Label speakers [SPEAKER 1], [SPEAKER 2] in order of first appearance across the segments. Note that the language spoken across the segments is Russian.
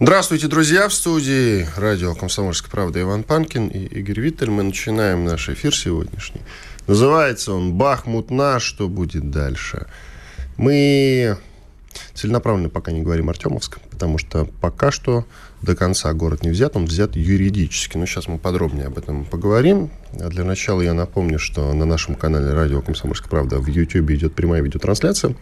[SPEAKER 1] Здравствуйте, друзья! В студии радио «Комсомольская правда» Иван Панкин и Игорь Виттель. Мы начинаем наш эфир сегодняшний. Называется он «Бахмут наш. Что будет дальше?». Мы целенаправленно пока не говорим Артемовск, потому что пока что до конца город не взят, он взят юридически. Но сейчас мы подробнее об этом поговорим. А для начала я напомню, что на нашем канале радио «Комсомольская правда» в YouTube идет прямая видеотрансляция.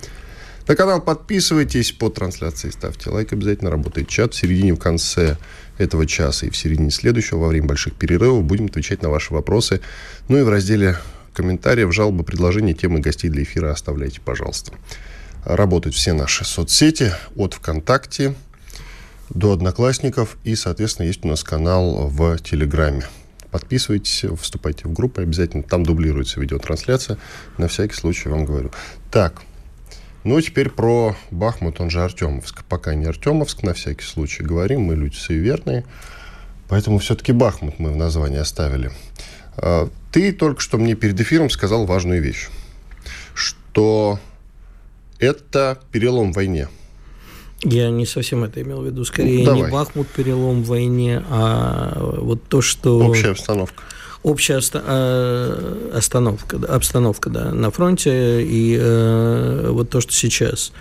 [SPEAKER 1] На канал подписывайтесь, по трансляции ставьте лайк, обязательно работает чат. В середине, в конце этого часа и в середине следующего, во время больших перерывов, будем отвечать на ваши вопросы. Ну и в разделе комментариев, жалобы, предложения, темы гостей для эфира оставляйте, пожалуйста. Работают все наши соцсети, от ВКонтакте до Одноклассников. И, соответственно, есть у нас канал в Телеграме. Подписывайтесь, вступайте в группы, обязательно там дублируется видеотрансляция. На всякий случай вам говорю. Так, ну, теперь про Бахмут, он же Артемовск. Пока не Артемовск, на всякий случай говорим, мы люди суеверные. Поэтому все-таки Бахмут мы в названии оставили. А, ты только что мне перед эфиром сказал важную вещь, что это перелом в войне.
[SPEAKER 2] Я не совсем это имел в виду. Скорее, ну, не Бахмут перелом в войне, а вот то, что...
[SPEAKER 1] Общая обстановка
[SPEAKER 2] общая э, остановка, обстановка да, на фронте и э, вот то, что сейчас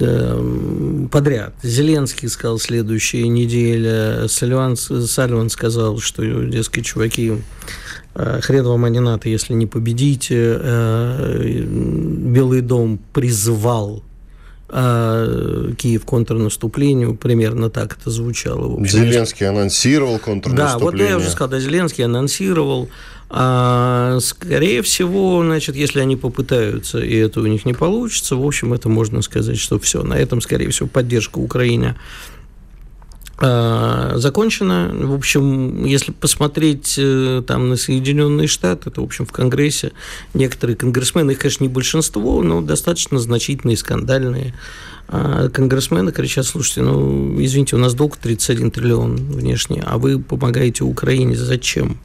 [SPEAKER 2] э, подряд. Зеленский сказал следующая неделя, Сальван, Сальван сказал, что, дескать, чуваки, хрен вам они НАТО, если не победите. Белый дом призвал а, Киев контрнаступлению, примерно так это звучало.
[SPEAKER 1] В общем, Зеленский анонсировал контрнаступление.
[SPEAKER 2] Да, вот я уже сказал, да, Зеленский анонсировал. А, скорее всего, значит, если они попытаются, и это у них не получится, в общем, это можно сказать, что все. На этом, скорее всего, поддержка Украины закончено. В общем, если посмотреть э, там на Соединенные Штаты, то, в общем, в Конгрессе некоторые конгрессмены, их, конечно, не большинство, но достаточно значительные, скандальные а конгрессмены кричат, слушайте, ну, извините, у нас долг 31 триллион внешний, а вы помогаете Украине зачем?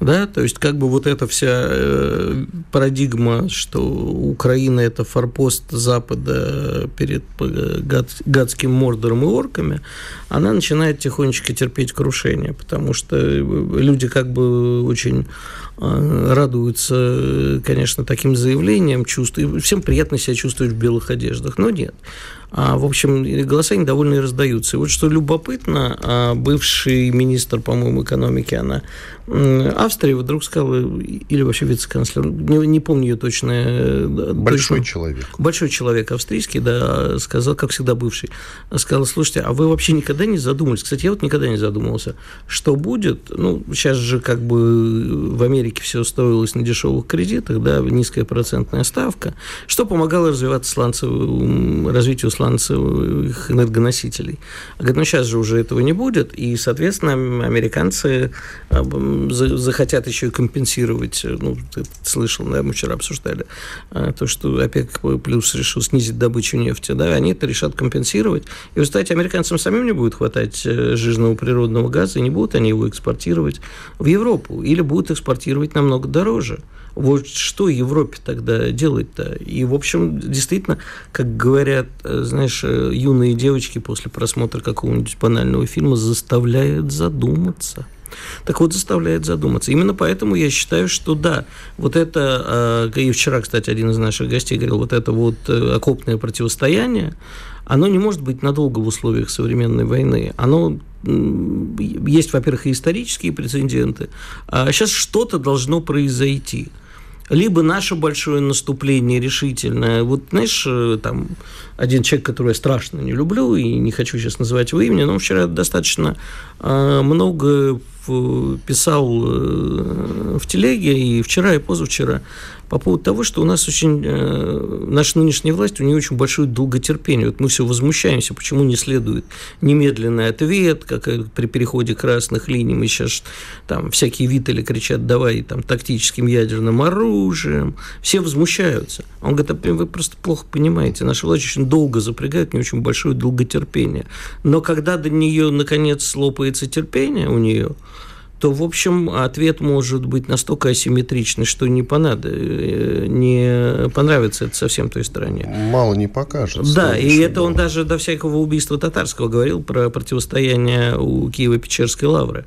[SPEAKER 2] Да, то есть как бы вот эта вся э, парадигма, что Украина это форпост Запада перед э, гад, гадским мордором и орками, она начинает тихонечко терпеть крушение, потому что люди как бы очень э, радуются, конечно, таким заявлениям, чувствуют, всем приятно себя чувствовать в белых одеждах, но нет. А, в общем, голоса недовольные раздаются. И вот что любопытно, а, бывший министр, по-моему, экономики, она Австрии вдруг сказала, или вообще вице-канцлер, не, не помню ее точно.
[SPEAKER 1] Большой точно, человек.
[SPEAKER 2] Большой человек австрийский, да, сказал, как всегда бывший, сказал, слушайте, а вы вообще никогда не задумывались? Кстати, я вот никогда не задумывался, что будет, ну, сейчас же как бы в Америке все строилось на дешевых кредитах, да, низкая процентная ставка, что помогало развиваться сланцевому, развитию сланцевых энергоносителей. А говорит, ну, сейчас же уже этого не будет, и, соответственно, американцы захотят еще и компенсировать, ну, ты слышал, да, мы вчера обсуждали, а, то, что ОПЕК плюс решил снизить добычу нефти, да, они это решат компенсировать. И, знаете, американцам самим не будет хватать э, жирного природного газа, и не будут они его экспортировать в Европу, или будут экспортировать намного дороже. Вот что Европе тогда делать-то? И, в общем, действительно, как говорят, э, знаешь, э, юные девочки после просмотра какого-нибудь банального фильма заставляют задуматься. Так вот, заставляет задуматься. Именно поэтому я считаю, что да, вот это, э, и вчера, кстати, один из наших гостей говорил, вот это вот окопное противостояние, оно не может быть надолго в условиях современной войны. Оно есть, во-первых, и исторические прецеденты, а сейчас что-то должно произойти либо наше большое наступление решительное. Вот, знаешь, э, там один человек, которого я страшно не люблю, и не хочу сейчас называть его имени, но вчера достаточно много писал в телеге и вчера, и позавчера по поводу того, что у нас очень, э, наша нынешняя власть, у нее очень большое долготерпение. Вот мы все возмущаемся, почему не следует немедленный ответ, как при переходе красных линий. Мы сейчас там всякие витали кричат, давай там тактическим ядерным оружием. Все возмущаются. Он говорит, а вы просто плохо понимаете, наша власть очень долго запрягает, не очень большое долготерпение. Но когда до нее, наконец, лопается терпение у нее, то, в общем, ответ может быть настолько асимметричный, что не, понадо, э, не понравится это совсем той стороне.
[SPEAKER 1] Мало не покажется.
[SPEAKER 2] Да, и это он даже до всякого убийства татарского говорил про противостояние у Киева-Печерской лавры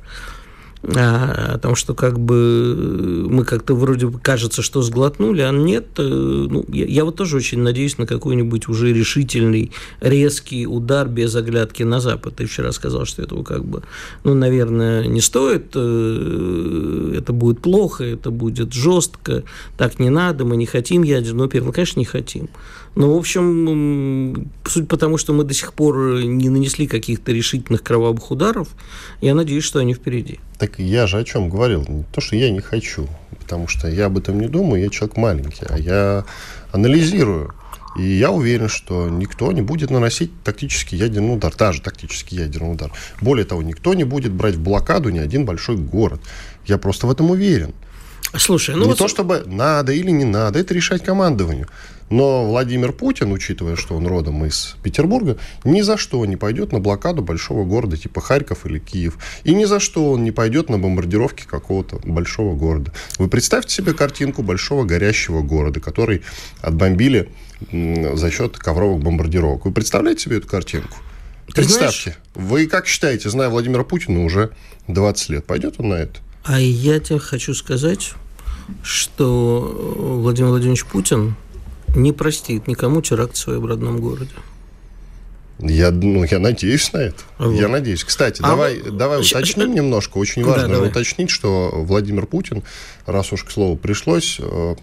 [SPEAKER 2] о том, что как бы мы как-то вроде бы кажется, что сглотнули, а нет. Э, ну, я, я вот тоже очень надеюсь на какой-нибудь уже решительный, резкий удар без оглядки на Запад. Ты вчера сказал, что этого как бы, ну, наверное, не стоит. Э, это будет плохо, это будет жестко, так не надо, мы не хотим ядерного первого. Ну, конечно, не хотим. Ну, в общем, суть потому, что мы до сих пор не нанесли каких-то решительных кровавых ударов, я надеюсь, что они впереди.
[SPEAKER 1] Так я же о чем говорил? Не то, что я не хочу, потому что я об этом не думаю, я человек маленький, а я анализирую. И я уверен, что никто не будет наносить тактический ядерный удар, даже тактический ядерный удар. Более того, никто не будет брать в блокаду ни один большой город. Я просто в этом уверен.
[SPEAKER 2] Слушай, ну
[SPEAKER 1] не
[SPEAKER 2] вот...
[SPEAKER 1] то чтобы надо или не надо, это решать командованию. Но Владимир Путин, учитывая, что он родом из Петербурга, ни за что не пойдет на блокаду большого города типа Харьков или Киев. И ни за что он не пойдет на бомбардировки какого-то большого города. Вы представьте себе картинку большого горящего города, который отбомбили за счет ковровых бомбардировок. Вы представляете себе эту картинку? Ты Представьте. Знаешь... Вы как считаете, зная Владимира Путина уже 20 лет, пойдет он на это?
[SPEAKER 2] А я тебе хочу сказать, что Владимир Владимирович Путин не простит никому теракт в своем родном городе.
[SPEAKER 1] Я, ну, я надеюсь на это. Вот. Я надеюсь. Кстати, а давай, вы... давай уточним немножко. Очень важно да, уточнить, что Владимир Путин, раз уж к слову пришлось, э,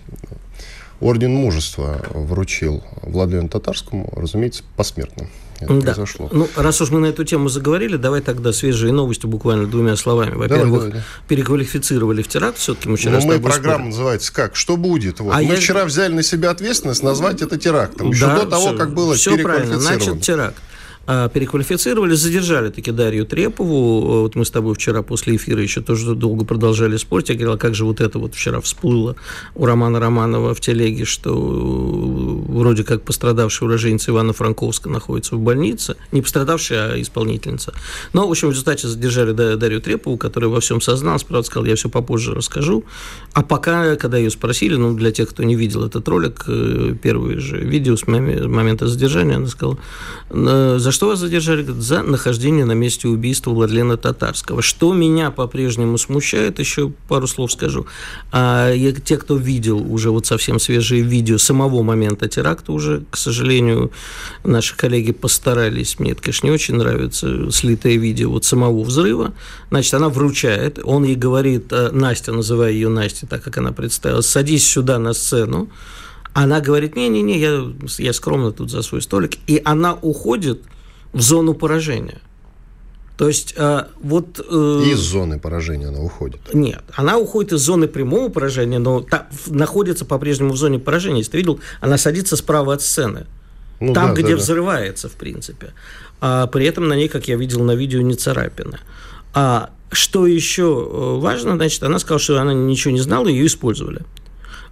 [SPEAKER 1] орден мужества вручил Владимиру Татарскому, разумеется, посмертно
[SPEAKER 2] это да. произошло. Ну, раз уж мы на эту тему заговорили, давай тогда свежие новости буквально двумя словами. Во-первых, давай, давай, да. переквалифицировали в теракт, все-таки мы вчера
[SPEAKER 1] Ну, мы программа спорим. называется «Как? Что будет?» вот. А Мы я... вчера взяли на себя ответственность назвать это терактом, еще да, до того, все, как было все правильно,
[SPEAKER 2] значит, теракт. А, переквалифицировали, задержали таки Дарью Трепову. Вот мы с тобой вчера после эфира еще тоже долго продолжали спорить. Я говорил, а как же вот это вот вчера всплыло у Романа Романова в телеге, что э, вроде как пострадавший уроженец Ивана Франковска находится в больнице. Не пострадавшая, а исполнительница. Но, в общем, в результате задержали Дарью Трепову, которая во всем созналась. Правда, сказал, я все попозже расскажу. А пока, когда ее спросили, ну, для тех, кто не видел этот ролик, э, первое же видео с момента задержания, она сказала, за что вас задержали? За нахождение на месте убийства Владлена Татарского. Что меня по-прежнему смущает, еще пару слов скажу. А, я, те, кто видел уже вот совсем свежие видео самого момента теракта, уже, к сожалению, наши коллеги постарались. Мне это, конечно, не очень нравится, слитое видео вот самого взрыва. Значит, она вручает, он ей говорит, э, Настя, называя ее Настя, так как она представилась, садись сюда на сцену. Она говорит, не-не-не, я, я скромно тут за свой столик. И она уходит – в зону поражения. То есть э, вот...
[SPEAKER 1] Э, из зоны поражения она уходит.
[SPEAKER 2] Нет, она уходит из зоны прямого поражения, но та, находится по-прежнему в зоне поражения. Если ты видел, она садится справа от сцены. Ну, там, да, где да, взрывается, в принципе. А при этом на ней, как я видел на видео, не царапина. А что еще э, важно, значит, она сказала, что она ничего не знала, ее использовали.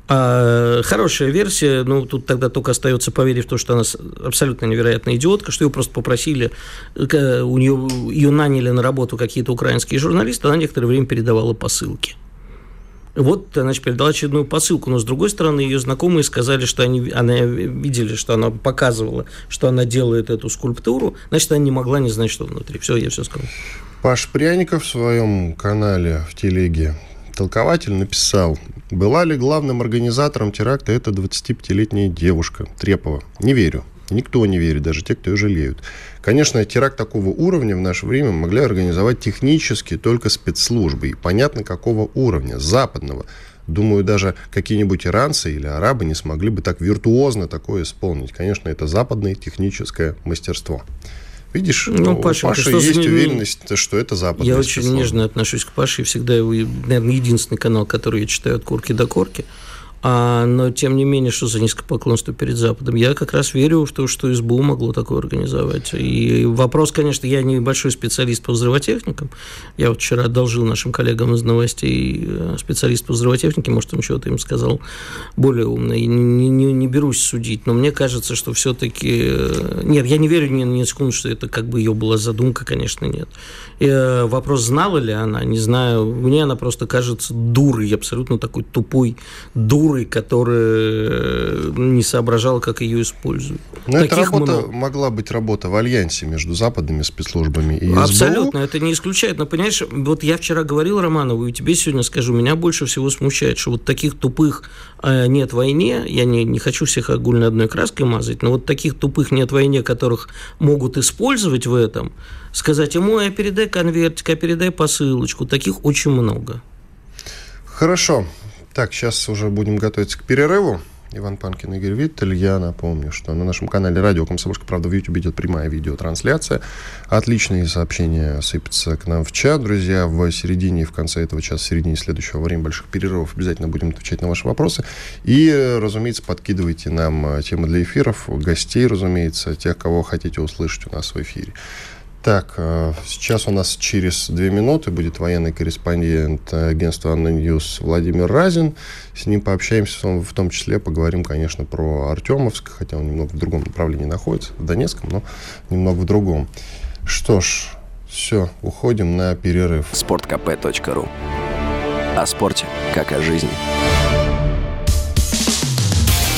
[SPEAKER 2] А хорошая версия, ну, тут тогда только остается поверить в то, что она абсолютно невероятная идиотка, что ее просто попросили, у нее, ее наняли на работу какие-то украинские журналисты, она некоторое время передавала посылки. Вот, значит, передала очередную посылку, но с другой стороны, ее знакомые сказали, что они, она видели, что она показывала, что она делает эту скульптуру, значит, она не могла не знать, что внутри. Все, я все сказал.
[SPEAKER 1] Паш Пряников в своем канале в телеге толкователь написал, была ли главным организатором теракта эта 25-летняя девушка Трепова? Не верю. Никто не верит, даже те, кто ее жалеют. Конечно, теракт такого уровня в наше время могли организовать технически только спецслужбы. И понятно, какого уровня, западного. Думаю, даже какие-нибудь иранцы или арабы не смогли бы так виртуозно такое исполнить. Конечно, это западное техническое мастерство. Видишь, ну, у Паши что есть за... уверенность, что это западное
[SPEAKER 2] Я очень нежно отношусь к Паше, и всегда, наверное, единственный канал, который я читаю от корки до корки – а, но, тем не менее, что за низкопоклонство перед Западом? Я как раз верю в то, что СБУ могло такое организовать. И вопрос, конечно, я не большой специалист по взрывотехникам. Я вот вчера одолжил нашим коллегам из новостей э, специалист по взрывотехнике, может, он что-то им сказал более умное. И не, не, не берусь судить, но мне кажется, что все-таки... Э, нет, я не верю ни на секунду, что это как бы ее была задумка, конечно, нет. И, э, вопрос, знала ли она, не знаю. Мне она просто кажется дурой, абсолютно такой тупой дурой, дурой, которая не соображала, как ее используют.
[SPEAKER 1] Но эта работа много. могла быть работа в альянсе между западными спецслужбами и СБУ.
[SPEAKER 2] Абсолютно, это не исключает. Но, понимаешь, вот я вчера говорил Романову, и тебе сегодня скажу, меня больше всего смущает, что вот таких тупых э, нет в войне, я не, не хочу всех огульно одной краской мазать, но вот таких тупых нет в войне, которых могут использовать в этом, сказать ему, а передай конвертик, а передай посылочку, таких очень много.
[SPEAKER 1] Хорошо. Так, сейчас уже будем готовиться к перерыву. Иван Панкин, Игорь Виттель. Я напомню, что на нашем канале «Радио Комсомольская правда» в YouTube идет прямая видеотрансляция. Отличные сообщения сыпятся к нам в чат. Друзья, в середине и в конце этого часа, в середине следующего во время больших перерывов обязательно будем отвечать на ваши вопросы. И, разумеется, подкидывайте нам темы для эфиров, гостей, разумеется, тех, кого хотите услышать у нас в эфире. Так, э, сейчас у нас через две минуты будет военный корреспондент агентства Anna News Владимир Разин. С ним пообщаемся, в том числе поговорим, конечно, про Артемовск, хотя он немного в другом направлении находится, в Донецком, но немного в другом. Что ж, все, уходим на перерыв.
[SPEAKER 3] Спорт kp.ru О спорте, как о жизни.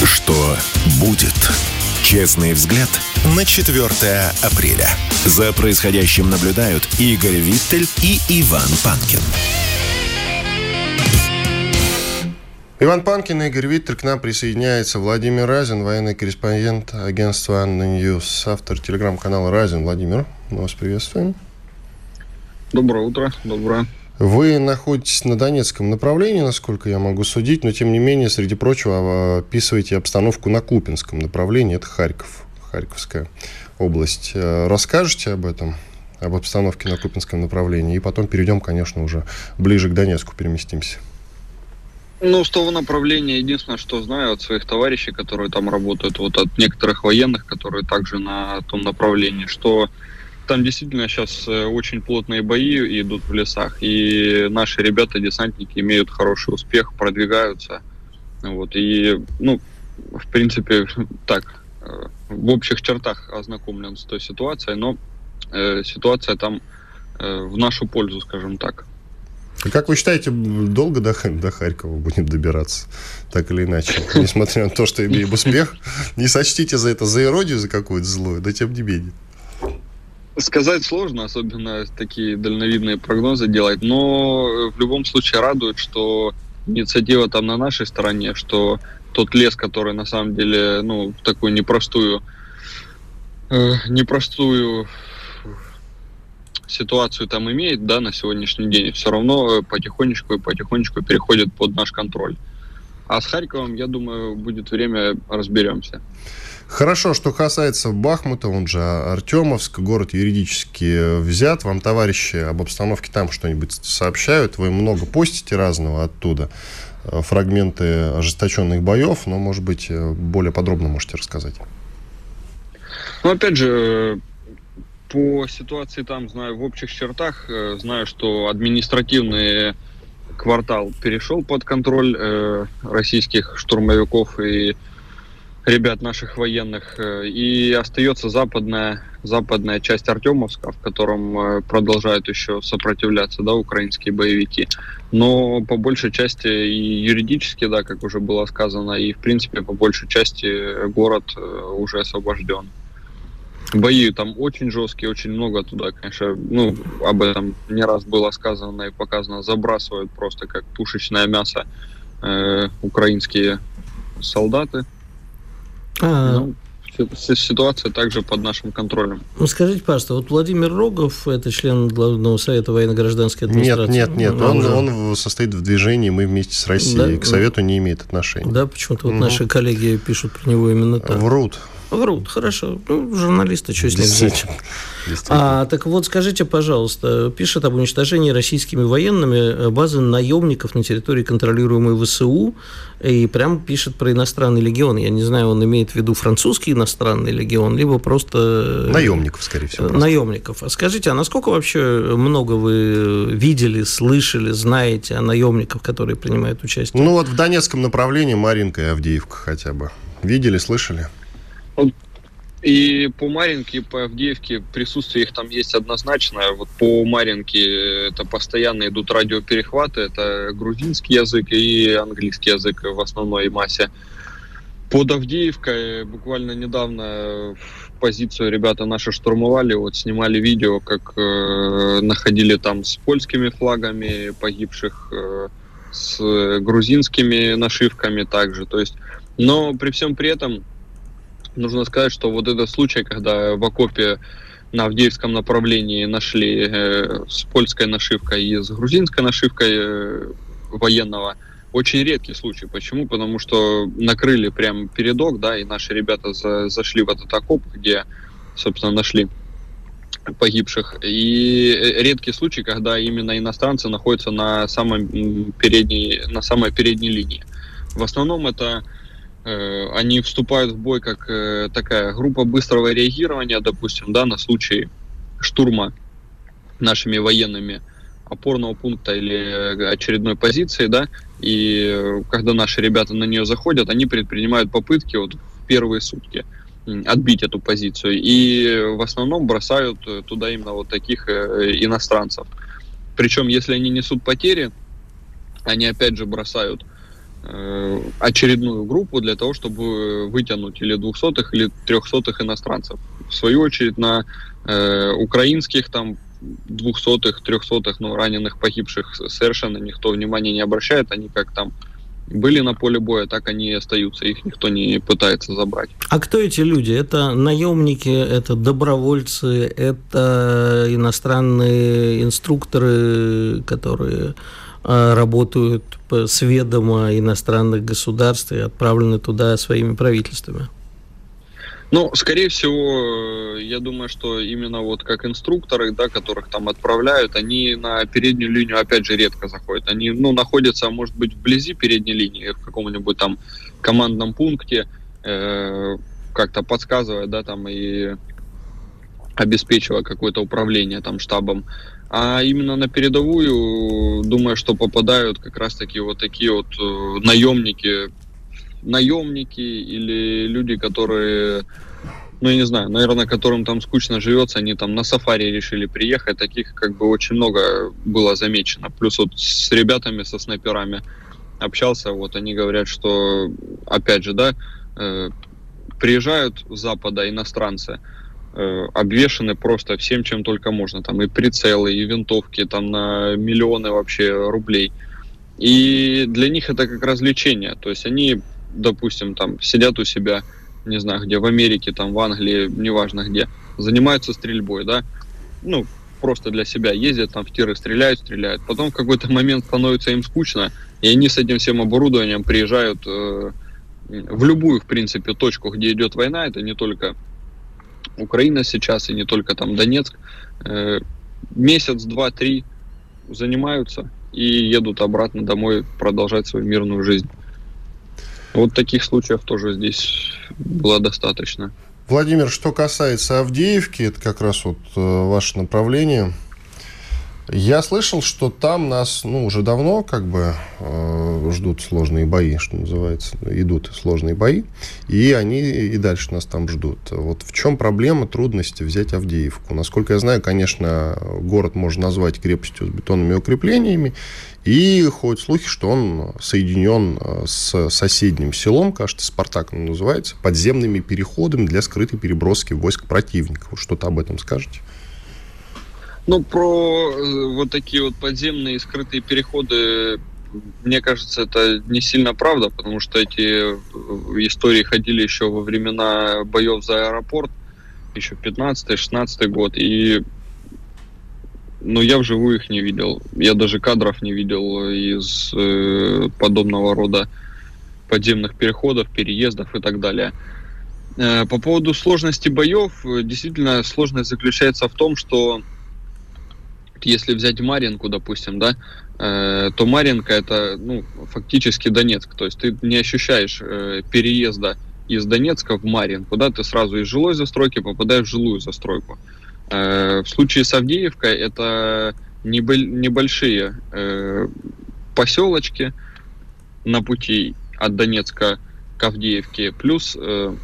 [SPEAKER 3] Что будет? Честный взгляд на 4 апреля. За происходящим наблюдают Игорь Виттель и Иван Панкин.
[SPEAKER 1] Иван Панкин и Игорь Виттель. К нам присоединяется Владимир Разин, военный корреспондент агентства Anna News, автор телеграм-канала Разин. Владимир, мы вас приветствуем.
[SPEAKER 4] Доброе утро. Доброе.
[SPEAKER 1] Вы находитесь на Донецком направлении, насколько я могу судить, но тем не менее, среди прочего, описываете обстановку на Купянском направлении, это Харьков, Харьковская область. Э, расскажете об этом, об обстановке на Купинском направлении, и потом перейдем, конечно, уже ближе к Донецку переместимся.
[SPEAKER 4] Ну, с того направления, единственное, что знаю от своих товарищей, которые там работают, вот от некоторых военных, которые также на том направлении, что там действительно сейчас э, очень плотные бои идут в лесах, и наши ребята, десантники, имеют хороший успех, продвигаются. Вот, и, ну, в принципе, так, э, в общих чертах ознакомлен с той ситуацией, но э, ситуация там э, в нашу пользу, скажем так.
[SPEAKER 1] Как вы считаете, долго до, до Харькова будем добираться, так или иначе? Несмотря на то, что имеем успех, не сочтите за это за эродию, за какую-то злую, да тем не менее.
[SPEAKER 4] Сказать сложно, особенно такие дальновидные прогнозы делать, но э, в любом случае радует, что инициатива там на нашей стороне, что тот лес, который на самом деле, ну, такую непростую, э, непростую ситуацию там имеет, да, на сегодняшний день, все равно потихонечку и потихонечку переходит под наш контроль. А с Харьковом, я думаю, будет время, разберемся.
[SPEAKER 1] Хорошо, что касается Бахмута, он же Артемовск, город юридически взят. Вам товарищи об обстановке там что-нибудь сообщают? Вы много постите разного оттуда, э, фрагменты ожесточенных боев, но, может быть, э, более подробно можете рассказать.
[SPEAKER 4] Ну, опять же, по ситуации там знаю в общих чертах, э, знаю, что административный квартал перешел под контроль российских штурмовиков и ребят наших военных. Э, и остается западная, западная часть Артемовска, в котором э, продолжают еще сопротивляться да, украинские боевики. Но по большей части и юридически, да, как уже было сказано, и в принципе по большей части город э, уже освобожден. Бои там очень жесткие, очень много туда, конечно, ну, об этом не раз было сказано и показано, забрасывают просто как пушечное мясо э, украинские солдаты. А... Ну, ситуация также под нашим контролем.
[SPEAKER 2] Ну, скажите, пожалуйста, вот Владимир Рогов, это член Главного совета военно-гражданской администрации?
[SPEAKER 1] Нет, нет, нет, он, он состоит в движении, мы вместе с Россией, да? к совету не имеет отношения.
[SPEAKER 2] Да, почему-то вот угу. наши коллеги пишут про него именно так.
[SPEAKER 1] Врут.
[SPEAKER 2] Врут, хорошо. Ну, журналисты, что с ним взять? А, так вот, скажите, пожалуйста, пишет об уничтожении российскими военными э, базы наемников на территории, контролируемой ВСУ, и прям пишет про иностранный легион. Я не знаю, он имеет в виду французский иностранный легион, либо просто...
[SPEAKER 1] Э, наемников, скорее всего.
[SPEAKER 2] Просто. Наемников. А скажите, а насколько вообще много вы видели, слышали, знаете о наемниках, которые принимают участие?
[SPEAKER 1] Ну вот в Донецком направлении Маринка и Авдеевка хотя бы. Видели, слышали?
[SPEAKER 4] И по Маринке, по Авдеевке присутствие их там есть однозначно. Вот по Маринке это постоянно идут радиоперехваты, это грузинский язык и английский язык в основной массе. Под Авдеевкой буквально недавно позицию ребята наши штурмовали, вот снимали видео, как э, находили там с польскими флагами погибших, э, с грузинскими нашивками также. То есть, но при всем при этом нужно сказать, что вот этот случай, когда в окопе на Авдеевском направлении нашли э, с польской нашивкой и с грузинской нашивкой э, военного, очень редкий случай. Почему? Потому что накрыли прям передок, да, и наши ребята за, зашли в этот окоп, где, собственно, нашли погибших. И э, редкий случай, когда именно иностранцы находятся на самой передней, на самой передней линии. В основном это Э, они вступают в бой как э, такая группа быстрого реагирования, допустим, да, на случай штурма нашими военными опорного пункта или э, очередной позиции, да, и когда наши ребята на нее заходят, они предпринимают попытки вот в первые сутки отбить эту позицию и в основном бросают туда именно вот таких иностранцев. Причем, если они несут потери, они опять же бросают Э, очередную группу для того, чтобы вытянуть или двухсотых, или трехсотых иностранцев. В свою очередь на э, украинских там двухсотых, трехсотых, ну, раненых, погибших совершенно никто внимания не обращает, они как там были на поле боя, так они и остаются, их никто не пытается забрать.
[SPEAKER 2] А кто эти люди? Это наемники, это добровольцы, это иностранные инструкторы, которые работают с ведома иностранных государств и отправлены туда своими правительствами?
[SPEAKER 4] Ну, скорее всего, я думаю, что именно вот как инструкторы, да, которых там отправляют, они на переднюю линию опять же редко заходят. Они, ну, находятся, может быть, вблизи передней линии, в каком-нибудь там командном пункте, э, как-то подсказывая, да, там и обеспечивая какое-то управление там штабом. А именно на передовую, думаю, что попадают как раз-таки вот такие вот э, наемники, наемники или люди, которые, ну, я не знаю, наверное, которым там скучно живется, они там на сафари решили приехать, таких как бы очень много было замечено. Плюс вот с ребятами, со снайперами общался, вот они говорят, что, опять же, да, э, приезжают с Запада иностранцы, Э, обвешаны просто всем, чем только можно. Там и прицелы, и винтовки там на миллионы вообще рублей. И для них это как развлечение. То есть они, допустим, там сидят у себя, не знаю где, в Америке, там в Англии, неважно где, занимаются стрельбой, да, ну, просто для себя ездят, там в тиры стреляют, стреляют. Потом в какой-то момент становится им скучно, и они с этим всем оборудованием приезжают э, в любую, в принципе, точку, где идет война, это не только Украина сейчас, и не только там Донецк, э, месяц, два, три занимаются и едут обратно домой продолжать свою мирную жизнь. Вот таких случаев тоже здесь было достаточно.
[SPEAKER 1] Владимир, что касается Авдеевки, это как раз вот э, ваше направление – я слышал, что там нас, ну, уже давно как бы э, ждут сложные бои, что называется, идут сложные бои, и они и дальше нас там ждут. Вот в чем проблема, трудности взять Авдеевку? Насколько я знаю, конечно, город можно назвать крепостью с бетонными укреплениями, и ходят слухи, что он соединен э, с соседним селом, кажется, Спартак называется, подземными переходами для скрытой переброски войск противника. Что-то об этом скажете?
[SPEAKER 4] Ну, про э, вот такие вот подземные скрытые переходы, мне кажется, это не сильно правда, потому что эти э, истории ходили еще во времена боев за аэропорт, еще 15-16 год, и ну, я вживую их не видел. Я даже кадров не видел из э, подобного рода подземных переходов, переездов и так далее. Э, по поводу сложности боев, э, действительно сложность заключается в том, что если взять Маринку, допустим, да, э, то Маринка это ну, фактически Донецк. То есть ты не ощущаешь переезда из Донецка в Маринку, да, ты сразу из жилой застройки попадаешь в жилую застройку. В случае с Авдеевкой это небольшие поселочки на пути от Донецка к Авдеевке, плюс Э,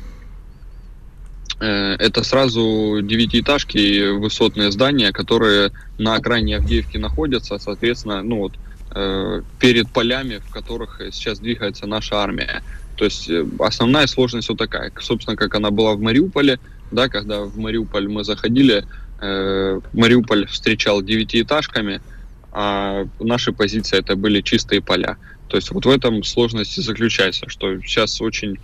[SPEAKER 4] это сразу девятиэтажки, высотные здания, которые на окраине Авдеевки находятся, соответственно, ну вот, э, перед полями, в которых сейчас двигается наша армия. То есть э, основная сложность вот такая, собственно, как она была в Мариуполе, да, когда в Мариуполь мы заходили, Мариуполь встречал девятиэтажками, а наши позиции это были чистые поля. То есть вот в этом сложности заключается, что сейчас очень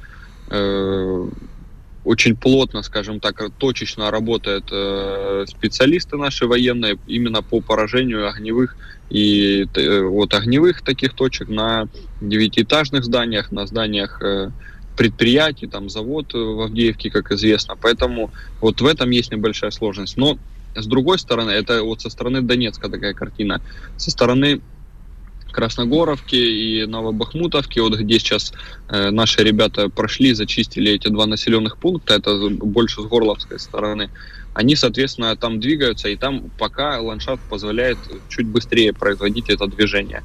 [SPEAKER 4] очень плотно, скажем так, точечно работают э, специалисты наши военные именно по поражению огневых и э, вот огневых таких точек на девятиэтажных зданиях, на зданиях э, предприятий, там завод в Авдеевке, как известно. Поэтому вот в этом есть небольшая сложность. Но с другой стороны, это вот со стороны Донецка такая картина. Со стороны Красногоровки и Новобахмутовки, вот где сейчас э, наши ребята прошли, зачистили эти два населенных пункта, это больше с Горловской стороны, они, соответственно, там двигаются, и там пока ландшафт позволяет чуть быстрее производить это движение.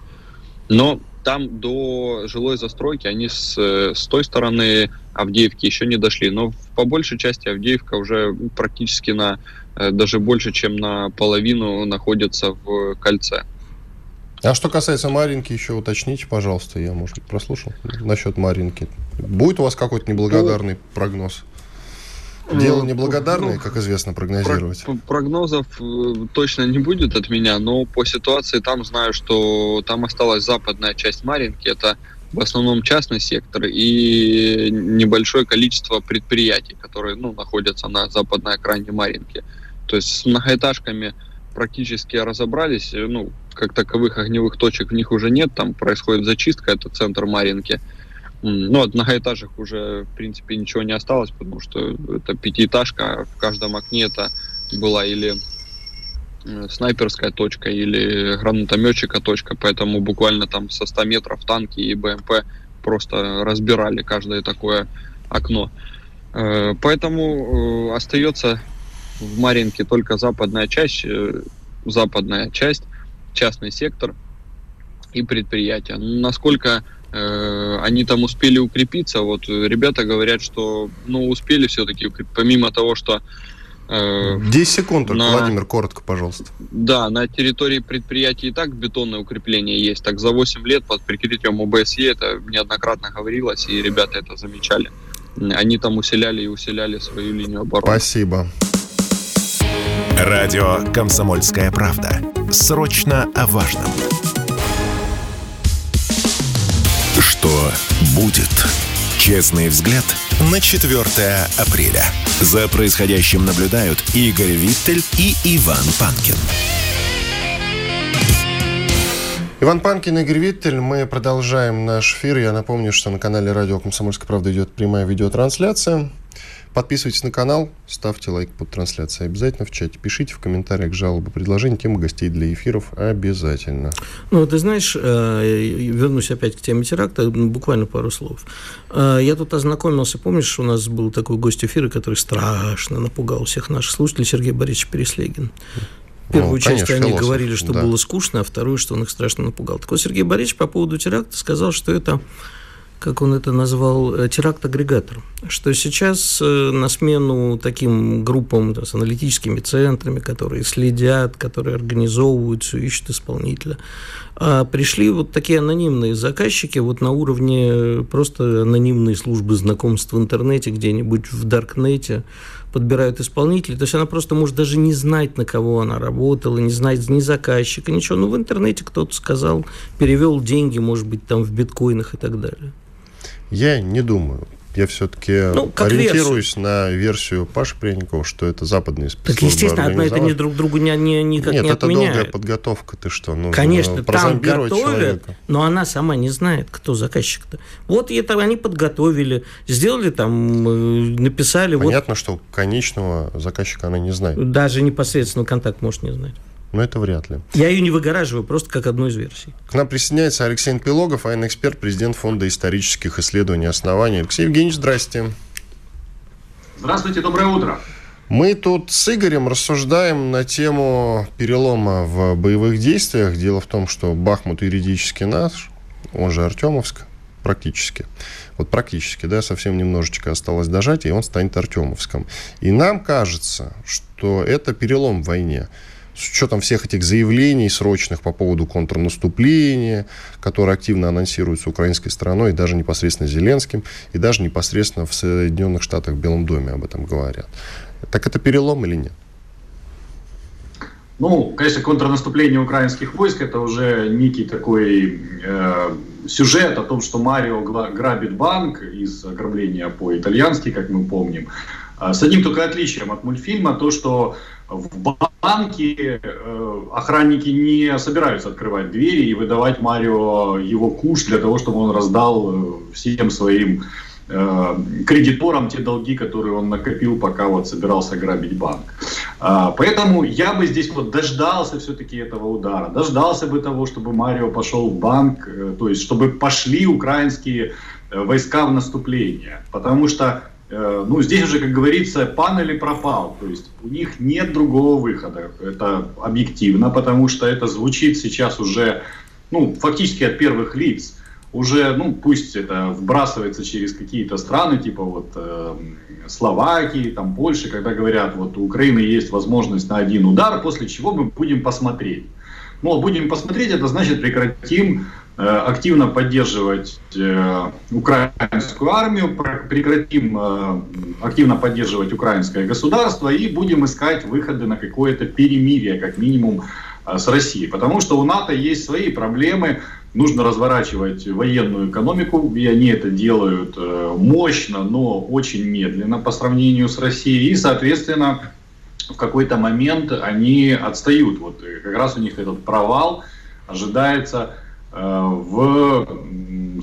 [SPEAKER 4] Но там до жилой застройки они с, с той стороны Авдеевки еще не дошли. Но по большей части Авдеевка уже практически на э, даже больше, чем на половину находится в кольце.
[SPEAKER 1] А что касается Маринки, еще уточните, пожалуйста, я, может быть, прослушал насчет Маринки. Будет у вас какой-то неблагодарный прогноз? Дело ну, неблагодарное, ну, как известно, прогнозировать.
[SPEAKER 4] Прогнозов э, точно не будет от меня, но по ситуации там знаю, что там осталась западная часть Маринки, это в основном частный сектор и небольшое количество предприятий, которые ну, находятся на западной окраине Маринки. То есть с многоэтажками практически разобрались, э, ну, как таковых огневых точек в них уже нет, там происходит зачистка, это центр Маринки. Ну, от многоэтажек уже, в принципе, ничего не осталось, потому что это пятиэтажка, в каждом окне это была или э, снайперская точка, или гранатометчика точка, поэтому буквально там со 100 метров танки и БМП просто разбирали каждое такое окно. Э, поэтому остается в Маринке только западная часть, э, западная часть, частный сектор и предприятия. Насколько э, они там успели укрепиться, вот ребята говорят, что ну успели все-таки, помимо того, что
[SPEAKER 1] э, 10 секунд только, на, Владимир, коротко, пожалуйста.
[SPEAKER 4] Да, на территории предприятия и так бетонное укрепление есть. Так за 8 лет под прикрытием ОБСЕ это неоднократно говорилось, и ребята это замечали. Они там усиляли и усиляли свою линию обороны.
[SPEAKER 1] Спасибо.
[SPEAKER 3] Радио «Комсомольская правда». Срочно о важном. Что будет? Честный взгляд на 4 апреля. За происходящим наблюдают Игорь Виттель и Иван Панкин.
[SPEAKER 1] Иван Панкин, Игорь Виттель. Мы продолжаем наш эфир. Я напомню, что на канале радио «Комсомольская правда» идет прямая видеотрансляция. Подписывайтесь на канал, ставьте лайк под трансляцией обязательно в чате, пишите в комментариях жалобы, предложения, темы гостей для эфиров обязательно.
[SPEAKER 2] Ну, ты знаешь, э, вернусь опять к теме теракта, ну, буквально пару слов. Э, я тут ознакомился, помнишь, у нас был такой гость эфира, который страшно напугал всех наших слушателей, Сергей Борисович Переслегин. Первую ну, часть конечно, они философ, говорили, что да. было скучно, а вторую, что он их страшно напугал. Так вот, Сергей Борисович по поводу теракта сказал, что это как он это назвал, э, теракт-агрегатор, что сейчас э, на смену таким группам с аналитическими центрами, которые следят, которые организовывают, ищут исполнителя, а пришли вот такие анонимные заказчики вот на уровне просто анонимной службы знакомств в интернете, где-нибудь в Даркнете, подбирают исполнителей. То есть она просто может даже не знать, на кого она работала, не знать ни заказчика, ничего. Ну, в интернете кто-то сказал, перевел деньги, может быть, там в биткоинах и так далее.
[SPEAKER 1] Я не думаю. я все-таки ну, ориентируюсь версию. на версию Паши Пряникова, что это западные
[SPEAKER 2] спецслужбы. Так, естественно, одно это не друг другу не, не, никак
[SPEAKER 1] Нет,
[SPEAKER 2] не
[SPEAKER 1] это отменяет. долгая подготовка, ты что?
[SPEAKER 2] Нужно Конечно, там готовят, человека. но она сама не знает, кто заказчик-то. Вот это они подготовили, сделали там, э, написали.
[SPEAKER 1] Понятно,
[SPEAKER 2] вот,
[SPEAKER 1] что конечного заказчика она не знает.
[SPEAKER 2] Даже непосредственно контакт может не знать.
[SPEAKER 1] Но это вряд ли.
[SPEAKER 2] Я ее не выгораживаю, просто как одну из версий.
[SPEAKER 1] К нам присоединяется Алексей Пилогов, военный эксперт, президент Фонда исторических исследований оснований. Алексей Евгеньевич, здрасте.
[SPEAKER 5] Здравствуйте, доброе утро.
[SPEAKER 1] Мы тут с Игорем рассуждаем на тему перелома в боевых действиях. Дело в том, что Бахмут юридически наш, он же Артемовск, практически. Вот практически, да, совсем немножечко осталось дожать, и он станет Артемовском. И нам кажется, что это перелом в войне с учетом всех этих заявлений срочных по поводу контрнаступления, которые активно анонсируются украинской стороной, и даже непосредственно Зеленским, и даже непосредственно в Соединенных Штатах в Белом доме об этом говорят. Так это перелом или нет?
[SPEAKER 5] Ну, конечно, контрнаступление украинских войск это уже некий такой э, сюжет о том, что Марио грабит банк из ограбления по-итальянски, как мы помним. А с одним только отличием от мультфильма, то, что в банке э, охранники не собираются открывать двери и выдавать Марио его куш для того, чтобы он раздал э, всем своим э, кредиторам те долги, которые он накопил, пока вот собирался грабить банк. А, поэтому я бы здесь вот дождался все-таки этого удара, дождался бы того, чтобы Марио пошел в банк, то есть чтобы пошли украинские войска в наступление. Потому что Э, ну, здесь уже, как говорится, пан или пропал. То есть у них нет другого выхода. Это объективно, потому что это звучит сейчас уже, ну, фактически от первых лиц. Уже, ну, пусть это вбрасывается через какие-то страны, типа вот э, Словакии, там, Польши, когда говорят, вот у Украины есть возможность на один удар, после чего мы будем посмотреть. Ну, будем посмотреть, это значит прекратим Э, активно поддерживать э, украинскую армию, прекратим э, активно поддерживать украинское государство и будем искать выходы на какое-то перемирие, как минимум, с Россией. Потому что у НАТО есть свои проблемы, нужно разворачивать военную экономику, и они это делают мощно, но очень медленно по сравнению с Россией. И, соответственно, в какой-то момент они отстают. Вот как раз у них этот провал ожидается Э, в,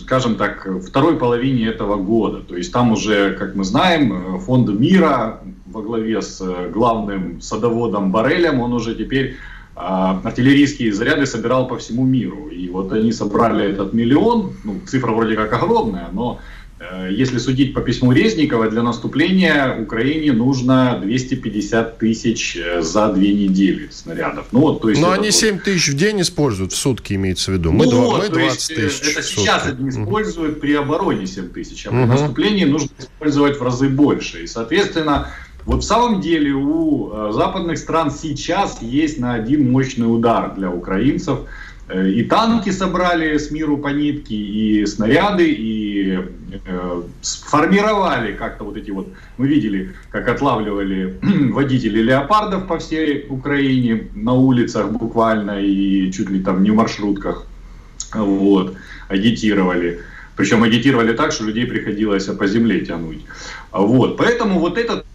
[SPEAKER 5] скажем так, второй половине этого года. То есть там уже, как мы знаем, фонд мира во главе с главным садоводом Барелем, он уже теперь а, артиллерийские заряды собирал по всему миру. И вот они собрали этот миллион, ну, цифра вроде как огромная, но Э, если судить по письму Резникова, для наступления Украине нужно 250 тысяч э, за две недели снарядов.
[SPEAKER 1] Ну, вот, то есть Но они вот... 7 тысяч в день используют, в сутки имеется в виду. Мы, ну, 2, мы 20
[SPEAKER 5] э, тысяч Это сейчас они используют при обороне 7 тысяч, а при угу. наступлении нужно использовать в разы больше. И, соответственно, вот в самом деле у западных стран сейчас есть на один мощный удар для украинцев – Э, и танки собрали с миру по нитке, и снаряды, и э, сформировали как-то вот эти вот, мы видели, как отлавливали водители леопардов по всей Украине на улицах буквально и чуть ли там не в маршрутках, вот, агитировали. Причем агитировали так, что людей приходилось по земле тянуть. Вот, поэтому вот этот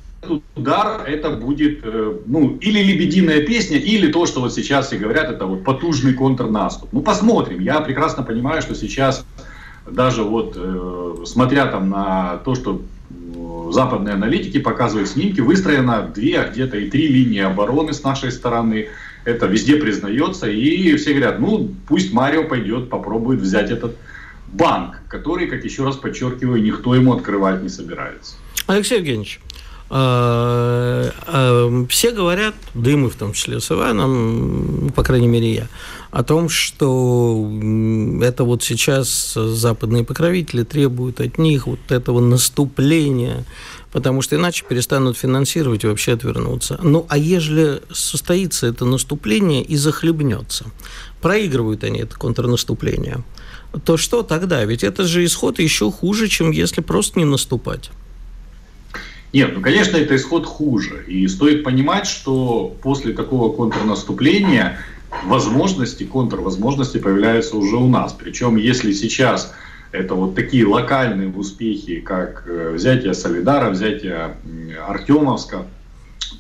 [SPEAKER 5] удар это будет, э, ну, или лебединая песня, или то, что вот сейчас все говорят, это вот потужный контрнаступ. Ну, посмотрим. Я прекрасно понимаю, что сейчас даже вот, э, смотря там на то, что э, западные аналитики показывают снимки, выстроено две, а где-то и три линии обороны с нашей стороны. Это везде признается. И все говорят, ну, пусть Марио пойдет, попробует взять этот банк, который, как еще раз подчеркиваю, никто ему открывать не собирается.
[SPEAKER 2] Алексей Евгеньевич, а, а, все говорят, да и мы в том числе с Иваном, по крайней мере я, о том, что это вот сейчас западные покровители требуют от них вот этого наступления, потому что иначе перестанут финансировать и вообще отвернуться. Ну, а ежели состоится это наступление и захлебнется, проигрывают они это контрнаступление, то что тогда? Ведь это же исход еще хуже, чем если просто не наступать.
[SPEAKER 5] Нет, ну, конечно, это исход хуже. И стоит понимать, что после такого контрнаступления возможности, контрвозможности появляются уже у нас. Причем, если сейчас это вот такие локальные успехи, как э, взятие Солидара, взятие Артемовска,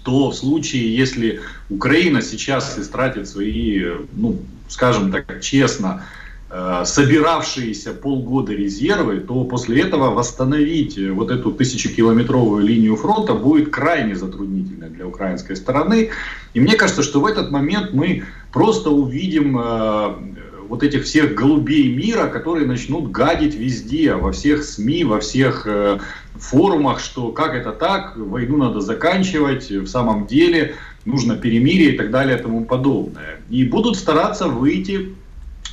[SPEAKER 5] то в случае, если Украина сейчас истратит свои, ну, скажем так, честно, э, собиравшиеся полгода резервы, то после этого восстановить вот эту тысячекилометровую линию фронта будет крайне затруднительно для украинской стороны. И мне кажется, что в этот момент мы просто увидим э, вот этих всех голубей мира, которые начнут гадить везде, во всех СМИ, во всех э, форумах, что как это так, войну надо заканчивать, в самом деле нужно перемирие и так далее и тому подобное. И будут стараться выйти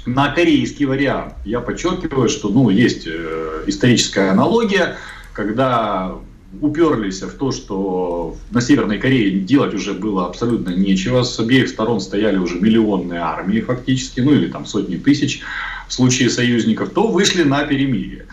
[SPEAKER 5] на корейский вариант. Я подчеркиваю, что ну, есть э, историческая аналогия, когда уперлись в то, что на Северной Корее делать уже было абсолютно нечего. С обеих сторон стояли уже миллионные армии фактически, ну или там сотни тысяч в случае союзников, то вышли на перемирие.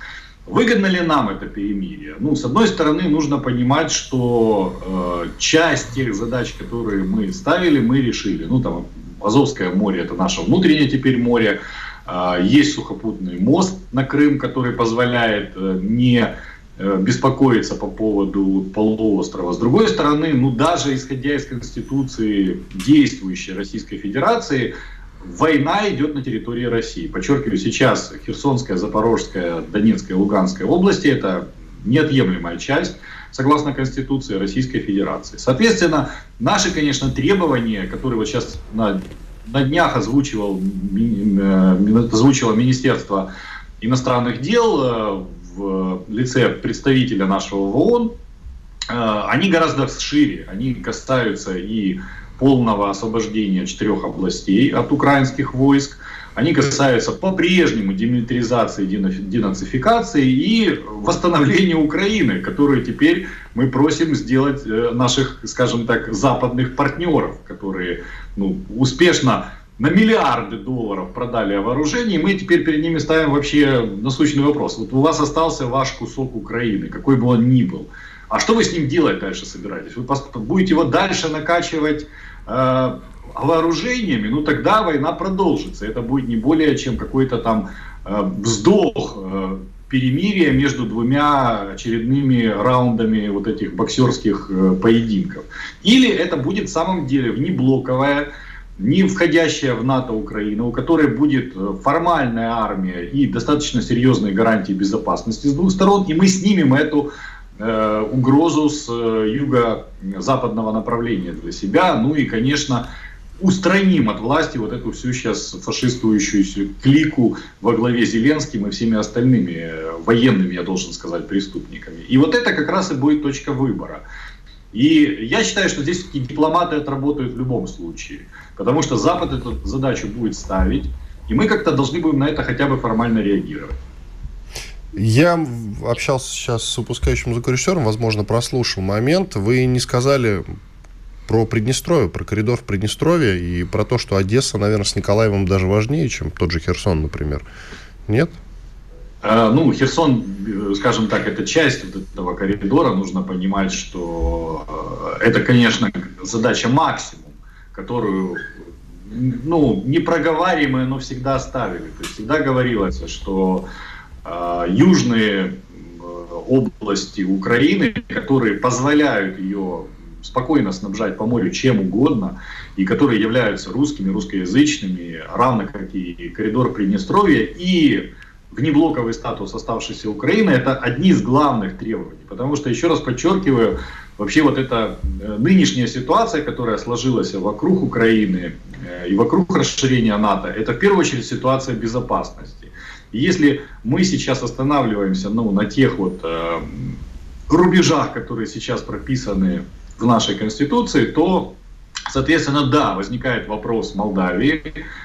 [SPEAKER 5] Выгодно ли нам это перемирие? Ну, с одной стороны, нужно понимать, что э, часть тех задач, которые мы ставили, мы решили. Ну, там, Азовское море – это наше внутреннее теперь море. Э, есть сухопутный мост на Крым, который позволяет э, не Э, беспокоиться по поводу полуострова. С другой стороны, ну даже исходя из Конституции действующей Российской Федерации, война идет на территории России. Подчеркиваю, сейчас Херсонская, Запорожская, Донецкая, Луганская области – это неотъемлемая часть, согласно Конституции Российской Федерации. Соответственно, наши, конечно, требования, которые вот сейчас на, на днях озвучивал, э, озвучило Министерство иностранных дел э, в лице представителя нашего ООН, э, они гораздо шире, они касаются и полного освобождения четырех областей от украинских войск, они касаются по-прежнему демилитаризации, денацификации и восстановления Украины, которую теперь мы просим сделать э, наших, скажем так, западных партнеров, которые ну, успешно на миллиарды долларов продали вооружение, и мы теперь перед ними ставим вообще насущный вопрос. Вот у вас остался ваш кусок Украины, какой бы он ни был. А что вы с ним делать дальше собираетесь? Вы будете его дальше накачивать э, вооружениями, ну тогда война продолжится. Это будет не более чем какой-то там э, вздох э, перемирия между двумя очередными раундами вот этих боксерских э, поединков. Или это будет в самом деле внеблоковая не входящая в НАТО Украина, у которой будет э, формальная армия и достаточно серьезные гарантии безопасности с двух сторон, и мы снимем эту э, угрозу с э, юго-западного направления для себя, ну и, конечно, устраним от власти вот эту всю сейчас фашистующую клику во главе Зеленским и всеми остальными э, военными, я должен сказать, преступниками. И вот это как раз и будет точка выбора. И я считаю, что здесь дипломаты отработают в любом случае. Потому что Запад эту задачу будет ставить, и мы как-то должны будем на это хотя бы формально реагировать.
[SPEAKER 1] Я общался сейчас с выпускающим звукорежиссером, возможно, прослушал момент. Вы не сказали про Приднестровье, про коридор в Приднестровье и про то, что Одесса, наверное, с Николаевым даже важнее, чем тот же Херсон, например. Нет?
[SPEAKER 5] А, ну, Херсон, э, скажем так, это часть вот этого коридора. Нужно понимать, что э, это, конечно, задача максимум которую ну, непроговариваемые, но всегда ставили. То есть всегда говорилось, что э, южные э, области Украины, которые позволяют ее спокойно снабжать по морю чем угодно, и которые являются русскими, русскоязычными, равно как и коридор Приднестровья, и внеблоковый статус оставшейся Украины, это одни из главных требований. Потому что, еще раз подчеркиваю, вообще вот эта э, нынешняя ситуация, которая сложилась вокруг Украины э, и вокруг расширения НАТО, это в первую очередь ситуация безопасности. И если мы сейчас останавливаемся ну, на тех вот э, рубежах, которые сейчас прописаны в нашей Конституции, то Соответственно, да, возникает вопрос Молдавии,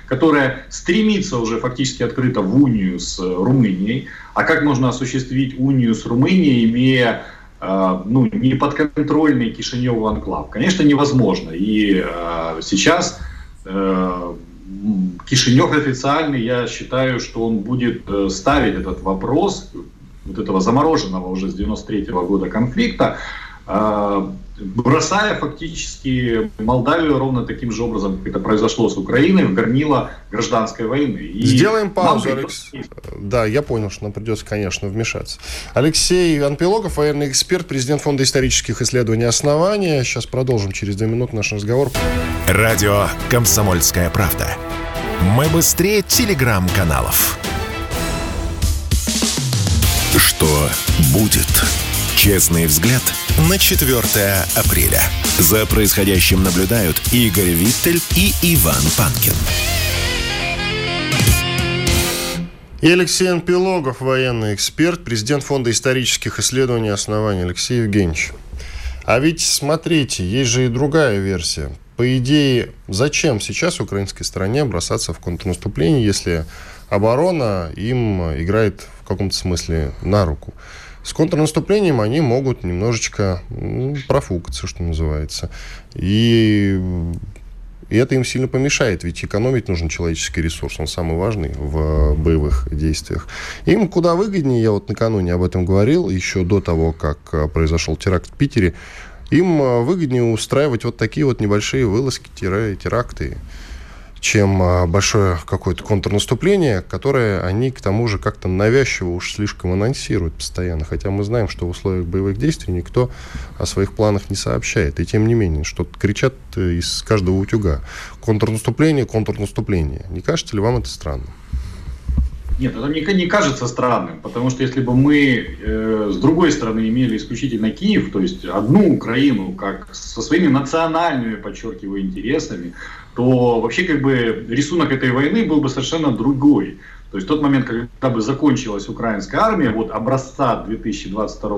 [SPEAKER 5] которая стремится уже фактически открыто в унию с Румынией. А как можно осуществить унию с Румынией, имея э, ну, неподконтрольный Кишиневу анклав? Конечно, невозможно. И э, сейчас э, Кишинев официальный, я считаю, что он будет э, ставить этот вопрос, вот этого замороженного уже с 93 -го года конфликта, э, бросая фактически Молдавию ровно таким же образом, как это произошло с Украиной, в горнило гражданской войны.
[SPEAKER 1] И Сделаем паузу, Алекс. Да, я понял, что нам придется, конечно, вмешаться. Алексей Анпилогов, военный эксперт, президент Фонда исторических исследований «Основания». Сейчас продолжим через две минуты наш разговор.
[SPEAKER 3] Радио «Комсомольская правда». Мы быстрее телеграм-каналов. Что будет? Честный взгляд на 4 апреля. За происходящим наблюдают Игорь Виттель и Иван Панкин.
[SPEAKER 1] И Алексей Анпилогов, военный эксперт, президент Фонда исторических исследований основания. Алексей Евгеньевич, а ведь смотрите, есть же и другая версия. По идее, зачем сейчас украинской стране бросаться в контрнаступление, если оборона им играет в каком-то смысле на руку? С контрнаступлением они могут немножечко ну, профукаться, что называется. И, и это им сильно помешает, ведь экономить нужен человеческий ресурс, он самый важный в боевых действиях. Им куда выгоднее, я вот накануне об этом говорил, еще до того, как произошел теракт в Питере, им выгоднее устраивать вот такие вот небольшие вылазки, теракты чем а, большое какое-то контрнаступление, которое они к тому же как-то навязчиво уж слишком анонсируют постоянно. Хотя мы знаем, что в условиях боевых действий никто о своих планах не сообщает. И тем не менее, что-то кричат э, из каждого утюга. Контрнаступление, контрнаступление. Не кажется ли вам это странным?
[SPEAKER 5] Нет, это не, не кажется странным, потому что если бы мы э, с другой стороны имели исключительно Киев, то есть одну Украину, как со своими национальными, подчеркиваю, интересами, то вообще как бы рисунок этой войны был бы совершенно другой. То есть тот момент, когда бы закончилась украинская армия, вот образца 2022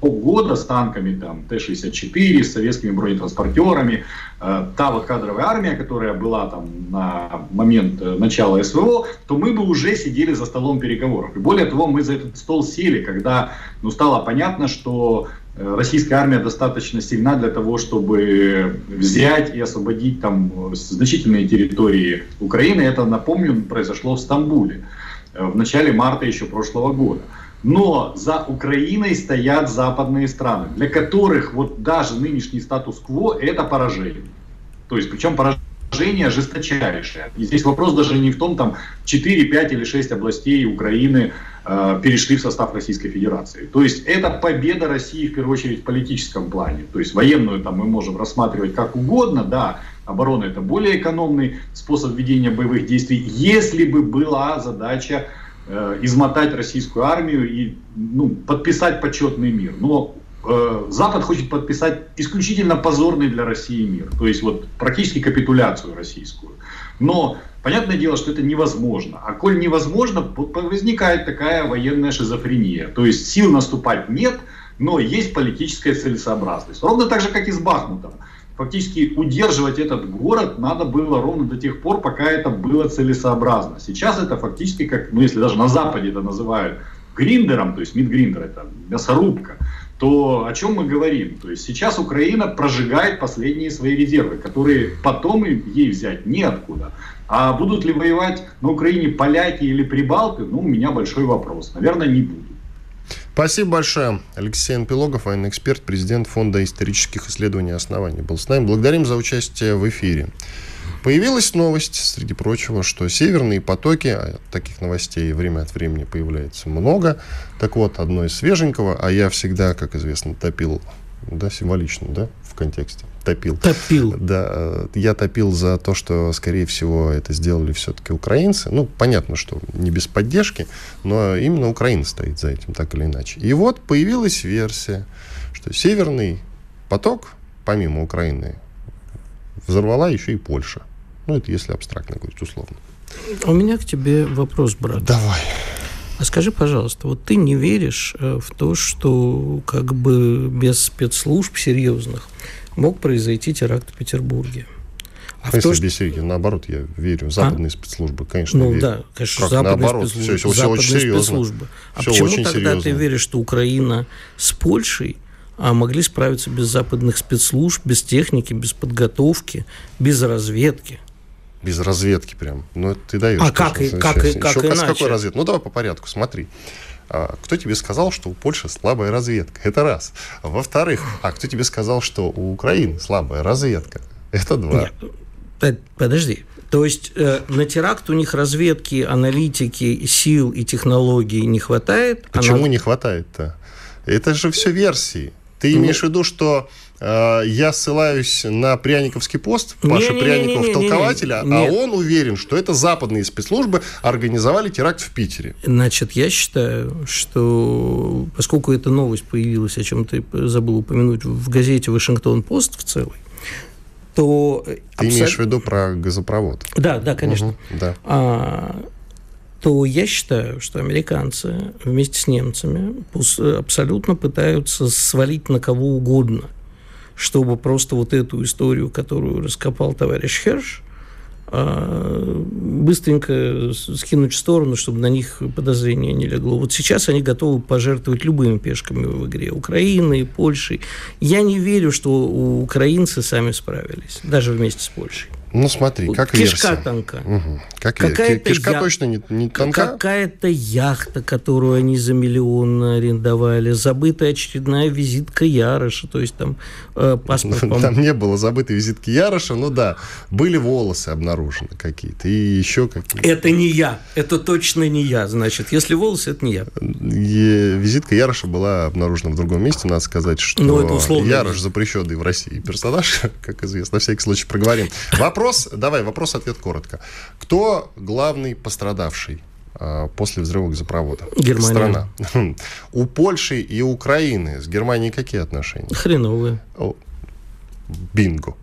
[SPEAKER 5] года с танками там Т-64, с советскими бронетранспортерами, э, та вот кадровая армия, которая была там на момент э, начала СВО, то мы бы уже сидели за столом переговоров. И более того, мы за этот стол сели, когда ну, стало понятно, что российская армия достаточно сильна для того, чтобы взять и освободить там значительные территории Украины. Это, напомню, произошло в Стамбуле э, в начале марта еще прошлого года. Но за Украиной стоят западные страны, для которых вот даже нынешний статус-кво это поражение. То есть, причем поражение жесточайшее. И здесь вопрос даже не в том, там 4, 5 или 6 областей Украины э, перешли в состав Российской Федерации. То есть это победа России в первую очередь в политическом плане. То есть военную там мы можем рассматривать как угодно, да, оборона это более экономный способ ведения боевых действий, если бы была задача э, измотать российскую армию и ну, подписать почетный мир. Но Э, Запад хочет подписать исключительно позорный для России мир, то есть вот практически капитуляцию российскую. Но понятное дело, что это невозможно. А коль невозможно, возникает такая военная шизофрения. То есть сил наступать нет, но есть политическая целесообразность. Ровно так же, как и с Бахмутом. Фактически удерживать этот город надо было ровно до тех пор, пока это было целесообразно. Сейчас это фактически, как, ну если даже на Западе это называют гриндером, то есть мидгриндер это мясорубка, то о чем мы говорим? То есть сейчас Украина прожигает последние свои резервы, которые потом ей взять неоткуда. А будут ли воевать на Украине поляки или прибалты, ну, у меня большой вопрос. Наверное, не будут.
[SPEAKER 1] Спасибо большое. Алексей Анпилогов, военный эксперт, президент Фонда исторических исследований оснований, был с нами. Благодарим за участие в эфире. Появилась новость, среди прочего, что северные потоки, а таких новостей время от времени появляется много. Так вот, одно из свеженького, а я всегда, как известно, топил, да, символично, да, в контексте, топил.
[SPEAKER 2] Топил.
[SPEAKER 1] Да, э, я топил за то, что, скорее всего, это сделали все-таки украинцы. Ну, понятно, что не без поддержки, но именно Украина стоит за этим, так или иначе. И вот появилась версия, что северный поток, помимо Украины, взорвала еще и Польша. Ну, это если абстрактно говорить, условно.
[SPEAKER 2] У меня к тебе вопрос, брат.
[SPEAKER 1] Давай.
[SPEAKER 2] А скажи, пожалуйста, вот ты не веришь э, в то, что как бы без спецслужб серьезных мог произойти теракт в Петербурге?
[SPEAKER 1] А в то, что... без наоборот, я верю. Западные а? спецслужбы, конечно,
[SPEAKER 2] Ну
[SPEAKER 1] верю.
[SPEAKER 2] да, конечно, как, западные наоборот, спецслужбы. Все, все, очень серьезно. Спецслужбы. А все почему тогда серьезно. ты веришь, что Украина с Польшей а могли справиться без западных спецслужб, без техники, без подготовки, без разведки?
[SPEAKER 1] Без разведки прям. Ну, ты даешь.
[SPEAKER 2] А как, и, как, и, как
[SPEAKER 1] Еще
[SPEAKER 2] иначе?
[SPEAKER 1] С какой разведки? Ну, давай по порядку, смотри. а, кто тебе сказал, что у Польши слабая разведка? Это раз. Во-вторых, а кто тебе сказал, что у Украины слабая разведка? Это два.
[SPEAKER 2] Нет, подожди. То есть э, на теракт у них разведки, аналитики, сил и технологий не хватает.
[SPEAKER 1] Почему она... не хватает-то? Это же все версии. Ты ну, имеешь в виду, что я ссылаюсь на Пряниковский пост Паша не, Пряников, не, не, толкователя, а он уверен, что это западные спецслужбы организовали теракт в Питере.
[SPEAKER 2] Значит, я считаю, что поскольку эта новость появилась, о чем ты забыл упомянуть, в газете «Вашингтон-Пост» в целой, то...
[SPEAKER 1] Ты абсолютно... имеешь в виду про газопровод?
[SPEAKER 2] Да, да, конечно. Угу, да. А, то я считаю, что американцы вместе с немцами абсолютно пытаются свалить на кого угодно, чтобы просто вот эту историю, которую раскопал товарищ Херш, а, быстренько скинуть в сторону, чтобы на них подозрение не легло. Вот сейчас они готовы пожертвовать любыми пешками в игре. Украины, Польшей. Я не верю, что украинцы сами справились, даже вместе с Польшей.
[SPEAKER 1] Ну, смотри, как
[SPEAKER 2] Кишка
[SPEAKER 1] версия.
[SPEAKER 2] тонка.
[SPEAKER 1] Угу. Как Какая-то Кишка я... точно не, не тонка?
[SPEAKER 2] Какая-то яхта, которую они за миллион арендовали. Забытая очередная визитка Яроша. То есть там э, паспорт...
[SPEAKER 1] Там не было забытой визитки Яроша, но да, были волосы обнаружены какие-то. И еще какие-то.
[SPEAKER 2] Это не я. Это точно не я. Значит, если волосы, это не я.
[SPEAKER 1] И визитка Яроша была обнаружена в другом месте. Надо сказать, что ну, это условно. Ярош запрещенный в России персонаж, как известно. На всякий случай проговорим. Вопрос, давай, вопрос-ответ коротко. Кто главный пострадавший? А, после взрыва газопровода.
[SPEAKER 2] Германия.
[SPEAKER 1] Страна. У Польши и Украины с Германией какие отношения?
[SPEAKER 2] Хреновые.
[SPEAKER 1] Бинго.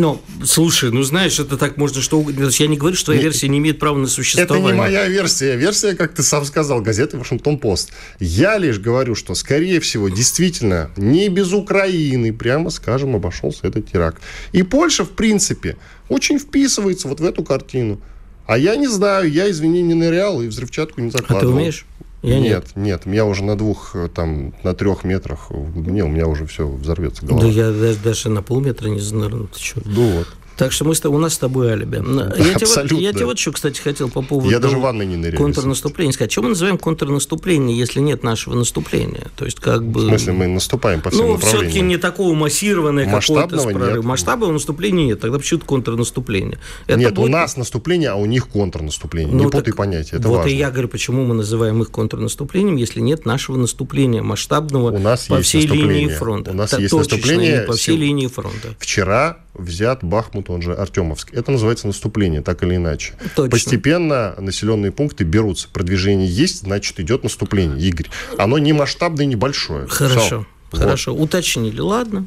[SPEAKER 2] Ну, слушай, ну знаешь, это так можно что угодно. Я не говорю, что твоя версия не имеет права на существование.
[SPEAKER 1] Это не моя версия. Версия, как ты сам сказал, газеты Вашингтон-Пост. Я лишь говорю, что, скорее всего, действительно, не без Украины, прямо скажем, обошелся этот теракт. И Польша, в принципе, очень вписывается вот в эту картину. А я не знаю, я, извини, не нырял и взрывчатку не закладывал. А
[SPEAKER 2] ты умеешь?
[SPEAKER 1] Я нет, нет, нет, я уже на двух, э, там, на трех метрах в глубине, у меня уже все взорвется голова.
[SPEAKER 2] Да я даже, даже на полметра не занырну, ты что?
[SPEAKER 1] Ну вот.
[SPEAKER 2] Так что мы с, у нас с тобой алиби. Я, Абсолютно. тебе, я тебе вот еще, кстати, хотел по поводу
[SPEAKER 1] я даже ванной не ныряю,
[SPEAKER 2] контрнаступления сказать. Что мы называем контрнаступление, если нет нашего наступления? То есть как бы...
[SPEAKER 1] В смысле, мы наступаем по всем
[SPEAKER 2] Ну, все-таки не такого массированное
[SPEAKER 1] Масштабного
[SPEAKER 2] нет. Масштабного наступления нет. Тогда почему-то контрнаступление?
[SPEAKER 1] Это нет, будет... у нас наступление, а у них контрнаступление. Ну, не путай понятия, это
[SPEAKER 2] Вот
[SPEAKER 1] важно.
[SPEAKER 2] и я говорю, почему мы называем их контрнаступлением, если нет нашего наступления масштабного
[SPEAKER 1] у нас
[SPEAKER 2] по всей линии фронта.
[SPEAKER 1] У нас есть наступление
[SPEAKER 2] по всей линии фронта.
[SPEAKER 1] Вчера взят Бахмут, он же Артемовск. Это называется наступление, так или иначе.
[SPEAKER 2] Точно.
[SPEAKER 1] Постепенно населенные пункты берутся. Продвижение есть, значит, идет наступление. Игорь, оно не масштабное, небольшое.
[SPEAKER 2] Хорошо, Все. хорошо. Вот. Уточнили, ладно.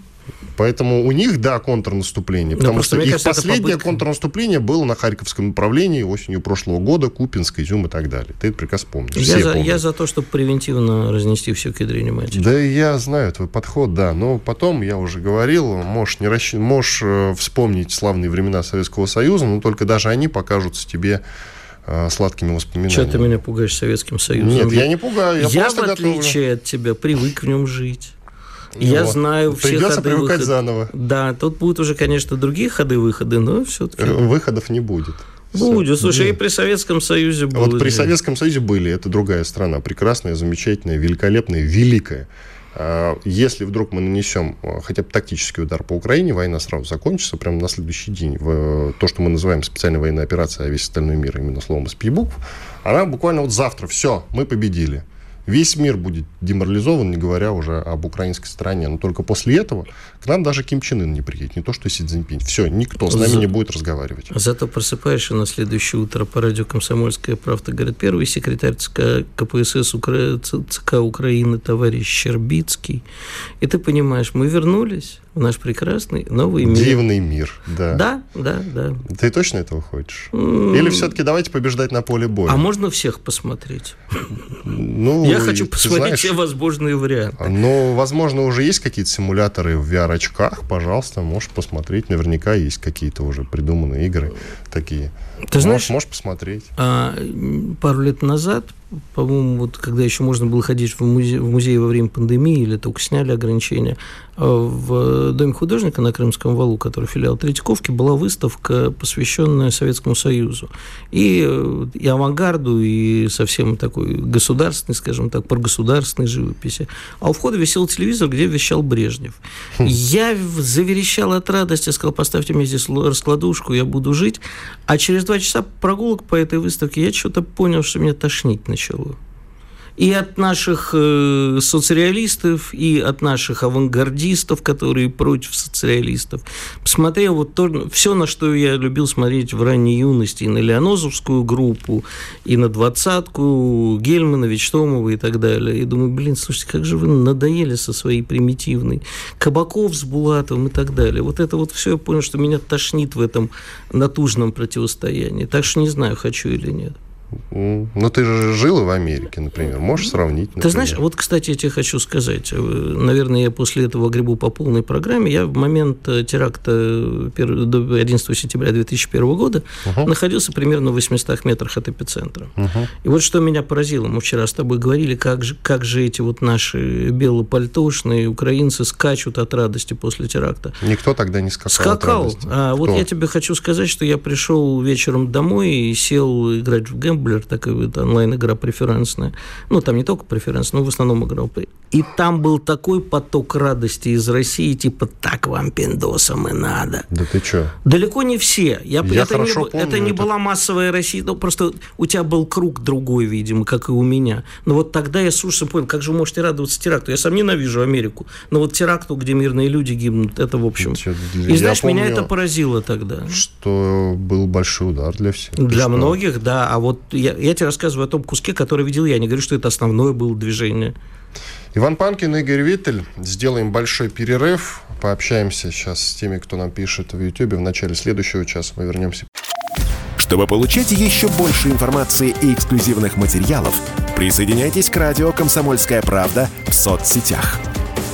[SPEAKER 1] Поэтому у них, да, контрнаступление. Потому что их кажется, последнее контрнаступление было на Харьковском направлении осенью прошлого года, Купинск, Изюм и так далее. Ты это прекрасно помнишь.
[SPEAKER 2] Я, за, я за то, чтобы превентивно разнести все к ядрене.
[SPEAKER 1] Да, я знаю твой подход, да. Но потом, я уже говорил, можешь, не расщ... можешь э, вспомнить славные времена Советского Союза, но только даже они покажутся тебе э, сладкими воспоминаниями.
[SPEAKER 2] Что ты меня пугаешь Советским Союзом?
[SPEAKER 1] Нет, я не пугаю. Я,
[SPEAKER 2] я в отличие готовлю. от тебя, привык в нем жить. Я вот. знаю все
[SPEAKER 1] Придется
[SPEAKER 2] ходы
[SPEAKER 1] привыкать выход... заново.
[SPEAKER 2] Да, тут будут уже, конечно, другие ходы-выходы, но все-таки...
[SPEAKER 1] Выходов не будет.
[SPEAKER 2] Будет. Слушай, и при Советском Союзе
[SPEAKER 1] были. Вот при Советском Союзе были. Это другая страна. Прекрасная, замечательная, великолепная, великая. А, если вдруг мы нанесем а, хотя бы тактический удар по Украине, война сразу закончится прямо на следующий день. В то, что мы называем специальной военной операцией, а весь остальной мир именно словом из букв, она буквально вот завтра, все, мы победили. Весь мир будет деморализован, не говоря уже об украинской стороне. Но только после этого к нам даже Ким Чен Ын не приедет, не то что Си Цзиньпинь. Все, никто с нами За... не будет разговаривать.
[SPEAKER 2] Зато просыпаешься на следующее утро по радио «Комсомольская правда». Говорит, первый секретарь ЦК КПСС Укра... ЦК Украины товарищ Щербицкий. И ты понимаешь, мы вернулись в наш прекрасный новый мир.
[SPEAKER 1] Дивный мир, да.
[SPEAKER 2] Да, да, да.
[SPEAKER 1] Ты точно этого хочешь? Mm. Или все-таки давайте побеждать на поле боя?
[SPEAKER 2] А можно всех посмотреть?
[SPEAKER 1] Ну,
[SPEAKER 2] Я хочу посмотреть знаешь, все возможные варианты.
[SPEAKER 1] Ну, возможно, уже есть какие-то симуляторы в VR-очках. Пожалуйста, можешь посмотреть. Наверняка есть какие-то уже придуманные игры такие.
[SPEAKER 2] Ты знаешь,
[SPEAKER 1] можешь, можешь посмотреть.
[SPEAKER 2] А, пару лет назад по-моему, вот когда еще можно было ходить в музей, в музей во время пандемии или только сняли ограничения, а в Доме художника на Крымском валу, который филиал Третьяковки, была выставка, посвященная Советскому Союзу. И, и авангарду, и совсем такой государственной, скажем так, прогосударственной живописи. А у входа висел телевизор, где вещал Брежнев. Хм. Я заверещал от радости, сказал, поставьте мне здесь раскладушку, я буду жить. А через два часа прогулок по этой выставке я что-то понял, что меня тошнить начало и от наших э, соцреалистов, и от наших авангардистов, которые против социалистов. Посмотрел вот то, все, на что я любил смотреть в ранней юности, и на Леонозовскую группу, и на двадцатку Гельмана, Вичтомова и так далее. И думаю, блин, слушайте, как же вы надоели со своей примитивной. Кабаков с Булатовым и так далее. Вот это вот все я понял, что меня тошнит в этом натужном противостоянии. Так что не знаю, хочу или нет.
[SPEAKER 1] Ну, ты же жил в Америке, например. Можешь сравнить? Например?
[SPEAKER 2] Ты знаешь, вот, кстати, я тебе хочу сказать. Э, наверное, я после этого грибу по полной программе. Я в момент э, теракта 11 сентября 2001 года угу. находился примерно в 800 метрах от эпицентра. Угу. И вот что меня поразило. Мы вчера с тобой говорили, как же, как же эти вот наши белопальтошные украинцы скачут от радости после теракта.
[SPEAKER 1] Никто тогда не скакал
[SPEAKER 2] Скакал. А, вот я тебе хочу сказать, что я пришел вечером домой и сел играть в гэмбл Tumblr, такая вот онлайн-игра преференсная. Ну, там не только преференс, но в основном играл. И там был такой поток радости из России, типа, так вам, пиндосам, и надо.
[SPEAKER 1] Да ты что?
[SPEAKER 2] Далеко не все. Я, я это, не, помню это не это... была массовая Россия, ну, просто у тебя был круг другой, видимо, как и у меня. Но вот тогда я с ужасом понял, как же вы можете радоваться теракту. Я сам ненавижу Америку, но вот теракту, где мирные люди гибнут, это, в общем... И знаешь, помню, меня это поразило тогда.
[SPEAKER 1] Что был большой удар для всех.
[SPEAKER 2] Для многих, да. А вот я, я тебе рассказываю о том куске, который видел я. Не говорю, что это основное было движение.
[SPEAKER 1] Иван Панкин, Игорь Виттель. Сделаем большой перерыв. Пообщаемся сейчас с теми, кто нам пишет в YouTube. В начале следующего часа мы вернемся.
[SPEAKER 3] Чтобы получать еще больше информации и эксклюзивных материалов, присоединяйтесь к радио «Комсомольская правда» в соцсетях –